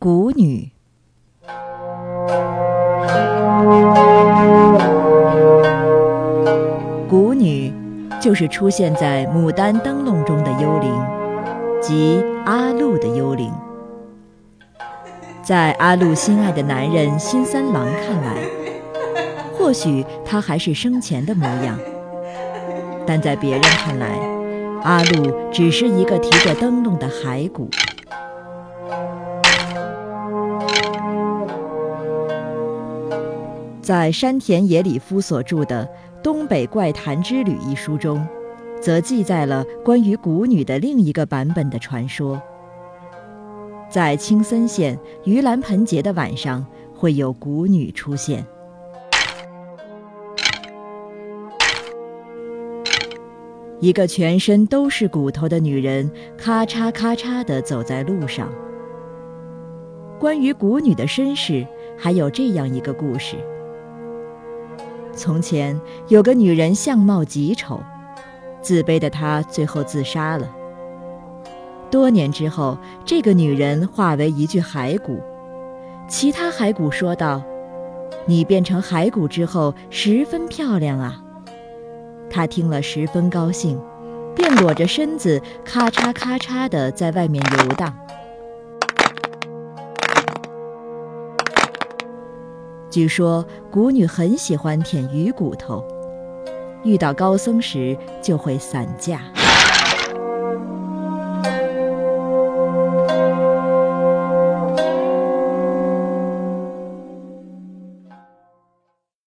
蛊女。蛊女就是出现在《牡丹灯笼》中的幽灵，即阿禄的幽灵。在阿禄心爱的男人新三郎看来，或许他还是生前的模样，但在别人看来，阿禄只是一个提着灯笼的骸骨。在山田野里夫所著的《东北怪谈之旅》一书中，则记载了关于谷女的另一个版本的传说。在青森县盂兰盆节的晚上，会有谷女出现。一个全身都是骨头的女人，咔嚓咔嚓地走在路上。关于谷女的身世，还有这样一个故事。从前有个女人相貌极丑，自卑的她最后自杀了。多年之后，这个女人化为一具骸骨，其他骸骨说道：“你变成骸骨之后十分漂亮啊。”她听了十分高兴，便裸着身子咔嚓咔嚓地在外面游荡。据说蛊女很喜欢舔鱼骨头，遇到高僧时就会散架。